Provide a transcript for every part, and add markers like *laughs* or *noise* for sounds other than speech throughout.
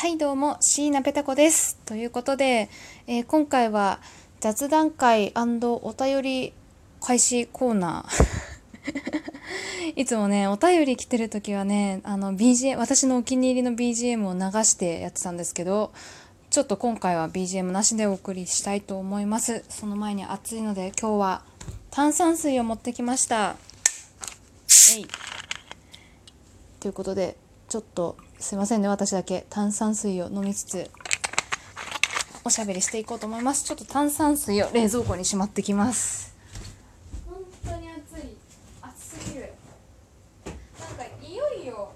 はいどうも椎名ペタ子です。ということで、えー、今回は雑談会お便り開始コーナー。*laughs* いつもねお便り来てる時はねあの BGM 私のお気に入りの BGM を流してやってたんですけどちょっと今回は BGM なしでお送りしたいと思います。その前に暑いので今日は炭酸水を持ってきました。えい。ということでちょっとすいませんね私だけ。炭酸水を飲みつつおしゃべりしていこうと思います。ちょっと炭酸水を冷蔵庫にしまってきます。本当に暑い暑すぎる。なんかいよいよ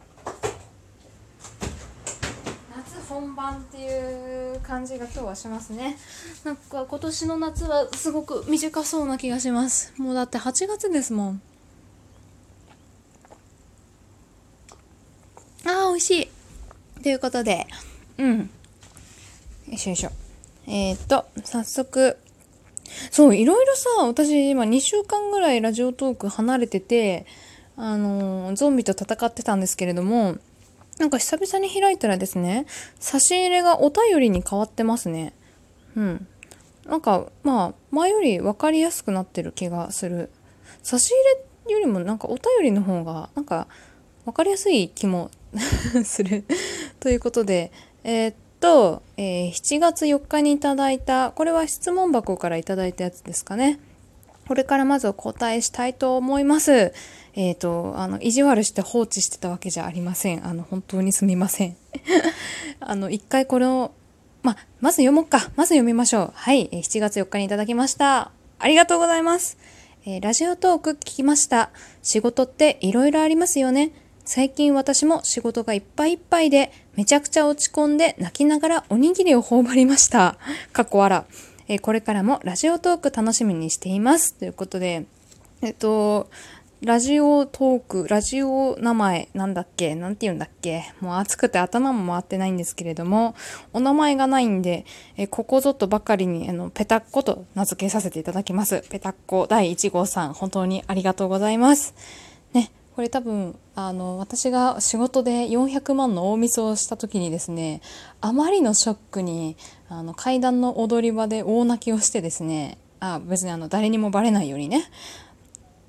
夏本番っていう感じが今日はしますね。なんか今年の夏はすごく短そうな気がします。もうだって8月ですもんああ美味しい。ということで。うん。よいしょよいしょ。えー、っと早速。そういろいろさ私今2週間ぐらいラジオトーク離れててあのー、ゾンビと戦ってたんですけれどもなんか久々に開いたらですね差し入れがお便りに変わってますね。うん。なんかまあ前より分かりやすくなってる気がする。差し入れよりもなんかお便りの方がなんか分かりやすい気も *laughs* するということで、えー、っと、えー、7月4日にいただいた、これは質問箱からいただいたやつですかね。これからまずお答えしたいと思います。えっ、と、あの、意地悪して放置してたわけじゃありません。あの、本当にすみません。*laughs* あの、一回これを、ま、まず読もうか。まず読みましょう。はい。7月4日にいただきました。ありがとうございます。えー、ラジオトーク聞きました。仕事って色々ありますよね。最近私も仕事がいっぱいいっぱいで、めちゃくちゃ落ち込んで泣きながらおにぎりを頬張りました。*laughs* かっこ笑。えー、これからもラジオトーク楽しみにしています。ということで、えっと、ラジオトーク、ラジオ名前、なんだっけ？なんて言うんだっけ？もう暑くて頭も回ってないんですけれども、お名前がないんで、えここぞとばかりに、あの、ペタッコと名付けさせていただきます。ペタッコ第1号さん、本当にありがとうございます。これ多分あの私が仕事で400万の大ミスをした時にですねあまりのショックにあの階段の踊り場で大泣きをしてですねあ別にあの誰にもバレないようにね。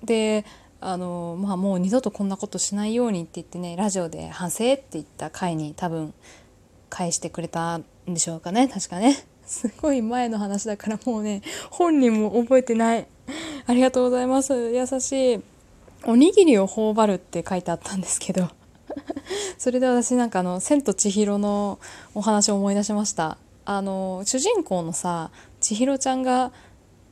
であのまあもう二度とこんなことしないようにって言ってねラジオで反省って言った回に多分返してくれたんでしょうかね確かね。すごい前の話だからもうね本人も覚えてない。ありがとうございます。優しい。おにぎりを頬張るって書いてあったんですけど *laughs* それで私なんかあの「千と千尋」のお話を思い出しました。あの主人公のさ千尋ちゃんが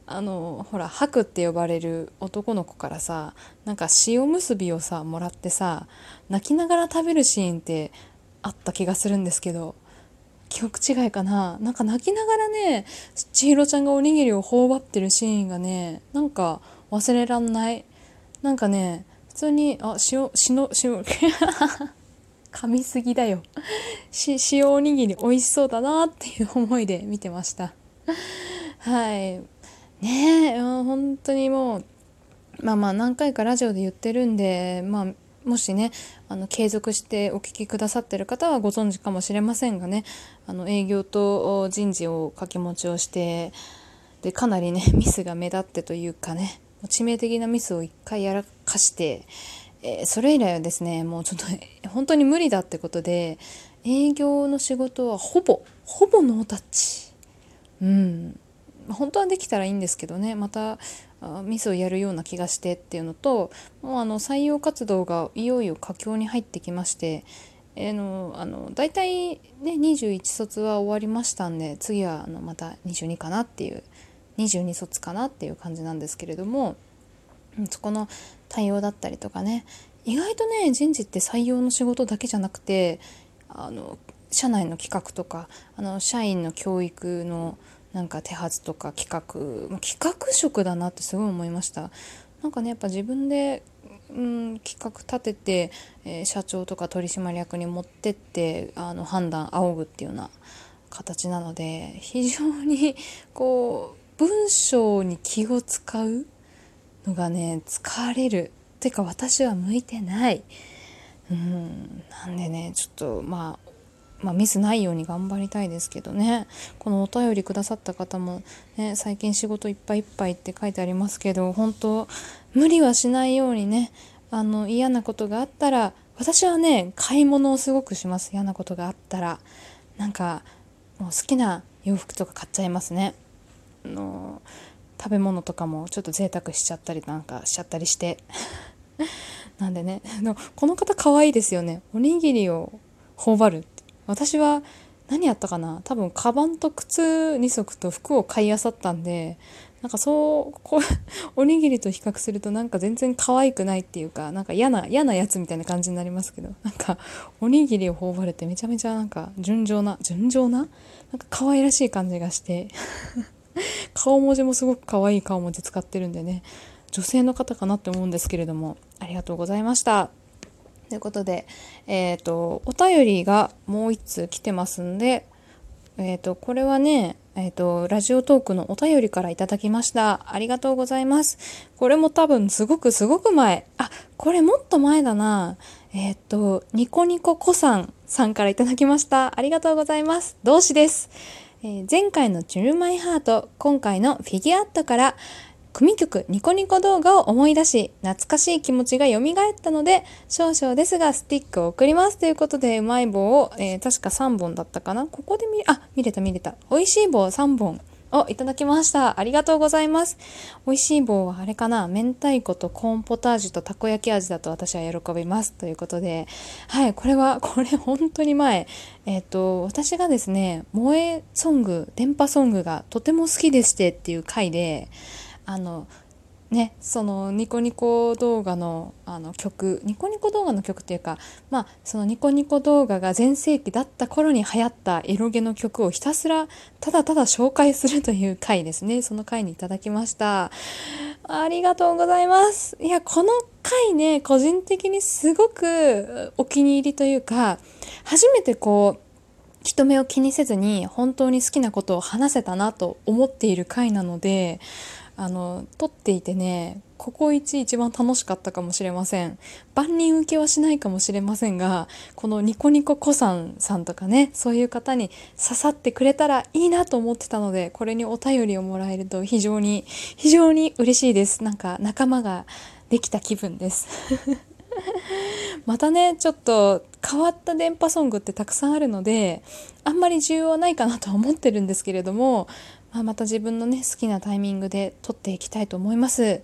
あのほら白って呼ばれる男の子からさなんか塩むすびをさもらってさ泣きながら食べるシーンってあった気がするんですけど記憶違いかな。なんか泣きながらね千尋ちゃんがおにぎりを頬張ってるシーンがねなんか忘れらんない。なんかね普通にあ塩塩塩 *laughs* 噛みすぎだよ。し塩おにぎり美味しそうだなっていう *laughs* 思いで見てました。はい。ねえ本当にもうまあまあ何回かラジオで言ってるんでまあもしねあの継続してお聞きくださってる方はご存知かもしれませんがねあの営業と人事を掛け持ちをしてでかなりねミスが目立ってというかね。致命的なミスを一回やらかして、えー、それ以来はですねもうちょっと本当に無理だってことで営業の仕事はほぼほぼノータッチ。うん。本当はできたらいいんですけどねまたミスをやるような気がしてっていうのともうあの採用活動がいよいよ佳境に入ってきまして、えー、のあの大体ね21卒は終わりましたんで次はあのまた22かなっていう22卒かなっていう感じなんですけれどもそこの対応だったりとかね。意外とね人事って採用の仕事だけじゃなくてあの社内の企画とかあの社員の教育のなんか手はずとか企画企画職だなってすごい思いました。なんかねやっぱ自分で、うん、企画立てて、えー、社長とか取締役に持ってってあの判断仰ぐっていうような形なので非常にこう文章に気を使うのがね疲れる。てか私は向いてない。うん。なんでねちょっとまあまあ、ミスないように頑張りたいですけどね。このお便りくださった方も、ね、最近仕事いっぱいいっぱいって書いてありますけど本当無理はしないようにねあの嫌なことがあったら私はね買い物をすごくします。嫌なことがあったら。なんかもう好きな洋服とか買っちゃいますね。の食べ物とかもちょっと贅沢しちゃったりなんかしちゃったりして。*laughs* なんでね。この方可愛いですよね。おにぎりを頬張る。私は何やったかな。多分カバンと靴2足と服を買いあさったんでなんかそうこう *laughs* おにぎりと比較するとなんか全然可愛くないっていうかなんか嫌な嫌なやつみたいな感じになりますけど。なんかおにぎりを頬張れてめちゃめちゃなんか純情な純情ななんか可愛らしい感じがして。*laughs* *laughs* 顔文字もすごく可愛い顔文字使ってるんでね女性の方かなって思うんですけれどもありがとうございました。ということで、えっ、ー、と、お便りがもう一通来てますんで、えっ、ー、と、これはね、えっ、ー、と、ラジオトークのお便りからいただきました。ありがとうございます。これも多分すごくすごく前。あ、これもっと前だな。えっ、と、ニコニココさんさんからいただきました。ありがとうございます。同志です。え前回のチュルマイハート、今回のフィギュアットから、組曲ニコニコ動画を思い出し、懐かしい気持ちが蘇ったので、少々ですがスティックを送ります。ということで、うまい棒を、えー、確か3本だったかな。ここで見、あ、見れた見れた。美味しい棒3本。をいただきました。ありがとうございます。美味しい棒はあれかな？明太子とコーンポタージュとたこ焼き味だと私は喜びます。ということで、はい、これは、*laughs* これ本当に前、えっ、ー、と、私がですね、萌えソング、電波ソングがとても好きでしてっていう回で、あのね、そのニコニコ動画のあの曲ニコニコ動画の曲っていうかまあそのニコニコ動画が全盛期だった頃に流行ったエロゲの曲をひたすらただただ紹介するという回ですね。その回にいただきました。ありがとうございます。いやこの回ね個人的にすごくお気に入りというか初めてこう人目を気にせずに本当に好きなことを話せたなと思っている回なのであの撮っていてねここ一一番楽しかったかもしれません。万人受けはしないかもしれませんがこのニコニコ子さんさんとかねそういう方に刺さってくれたらいいなと思ってたのでこれにお便りをもらえると非常に非常に嬉しいです。なんか仲間ができた気分です。*laughs* またねちょっと変わった電波ソングってたくさんあるのであんまり重要はないかなとは思ってるんですけれどもまあ、また自分のね好きなタイミングで撮っていきたいと思います。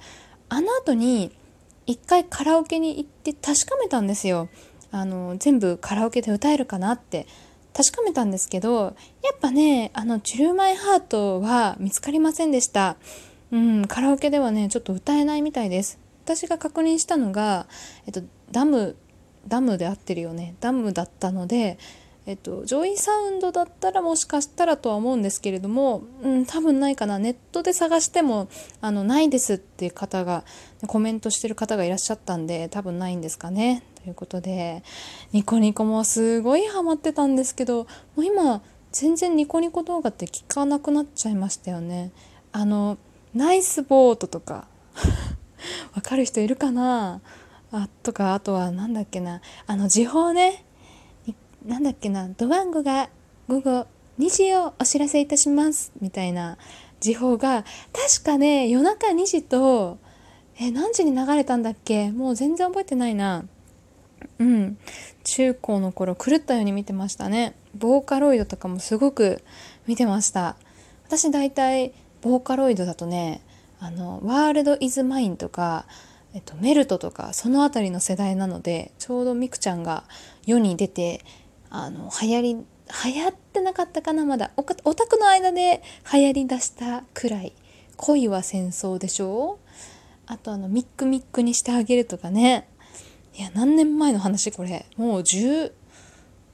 あの後に一回カラオケに行って確かめたんですよ。あの全部カラオケで歌えるかなって。確かめたんですけどやっぱねあの「チュルマイハート」は見つかりませんでした。うんカラオケではねちょっと歌えないみたいです。私が確認したのが、えっと、ダムダムで合ってるよね。ダムだったのでえっと、ジョイサウンドだったらもしかしたらとは思うんですけれども、うん、多分ないかな。ネットで探してもあのないですっていう方がコメントしてる方がいらっしゃったんで多分ないんですかね。ということでニコニコもすごいハマってたんですけどもう今全然ニコニコ動画って聞かなくなっちゃいましたよね。あのナイスボートとか *laughs* わかる人いるかな？あとかあとは何だっけな。あの時報ね。なんだっけな、ドワンゴが午後2時をお知らせいたしますみたいな時報が確かね夜中2時とえ何時に流れたんだっけもう全然覚えてないな。うん。中高の頃狂ったように見てましたね。ボーカロイドとかもすごく見てました。私大体ボーカロイドだとねあのワールド・イズ・マインとかえっと、メルトとかその辺りの世代なのでちょうどミクちゃんが世に出てあの流行り流行ってなかったかなまだ。オタクの間で流行りだしたくらい。恋は戦争でしょ？あとあのミックミックにしてあげるとかね。いや何年前の話これ。もう10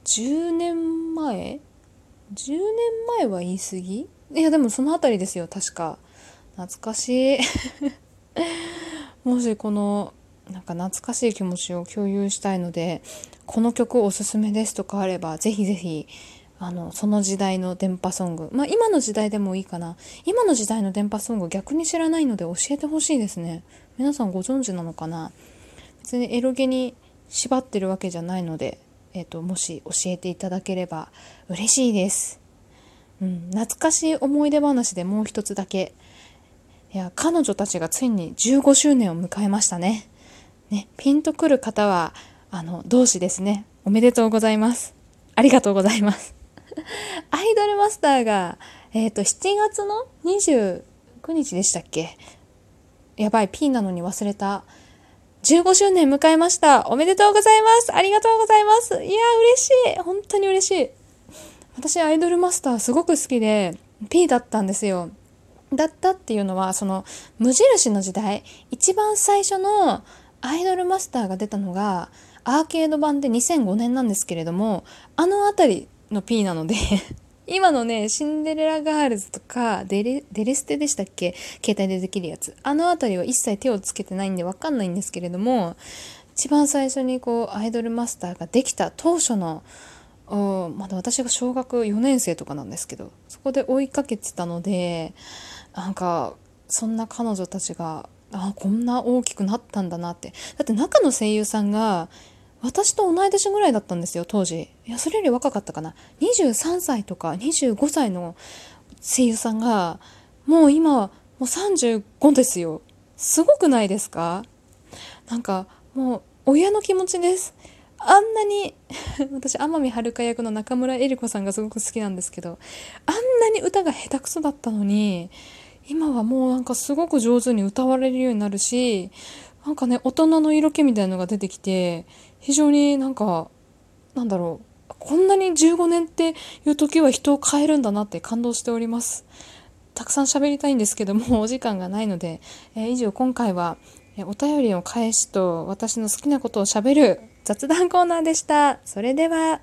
10年前？10年前は言い過ぎ？いやでもその辺りですよ確か。懐かしい。*laughs* もしこのなんか懐かしい気持ちを共有したいのでこの曲おすすめですとかあればぜひぜひあのその時代の電波ソングまあ今の時代でもいいかな今の時代の電波ソング逆に知らないので教えてほしいですね皆さんご存知なのかな？別にエロゲに縛ってるわけじゃないのでえっ、と、もし教えていただければ嬉しいです。うん、懐かしい思い出話でもう一つだけ。いや、彼女たちがついに15周年を迎えましたね。ね、ピンとくる方は、あの、同志ですね。おめでとうございます。ありがとうございます。*laughs* アイドルマスターが、えっ、ー、と、7月の29日でしたっけ？やばい、P なのに忘れた。15周年迎えました。おめでとうございます。ありがとうございます。いや、嬉しい。本当に嬉しい。私、アイドルマスターすごく好きで、P だったんですよ。だったっていうのは、その、無印の時代、一番最初のアイドルマスターが出たのが、アーケード版で2005年なんですけれども、あの辺りの P なので *laughs* 今のね、シンデレラガールズとかデレ、デレステでしたっけ？携帯でできるやつ。あの辺りは一切手をつけてないんでわかんないんですけれども、一番最初にこう、アイドルマスターができた当初の、まだ私が小学4年生とかなんですけど、そこで追いかけてたので、なんか、そんな彼女たちが、あこんな大きくなったんだなって。だって中の声優さんが、私と同い年ぐらいだったんですよ、当時。いや、それより若かったかな。23歳とか25歳の声優さんが、もう今、もう35ですよ。すごくないですか？なんか、もう、親の気持ちです。あんなに *laughs* 私、天海遥役の中村江里子さんがすごく好きなんですけど、あんなに歌が下手くそだったのに、今はもうなんかすごく上手に歌われるようになるし、なんかね、大人の色気みたいなのが出てきて、非常になんか、なんだろう、こんなに15年っていう時は人を変えるんだなって感動しております。たくさん喋りたいんですけども、お時間がないので、えー、以上今回は、お便りを返しと私の好きなことをしゃべる雑談コーナーでした。それでは。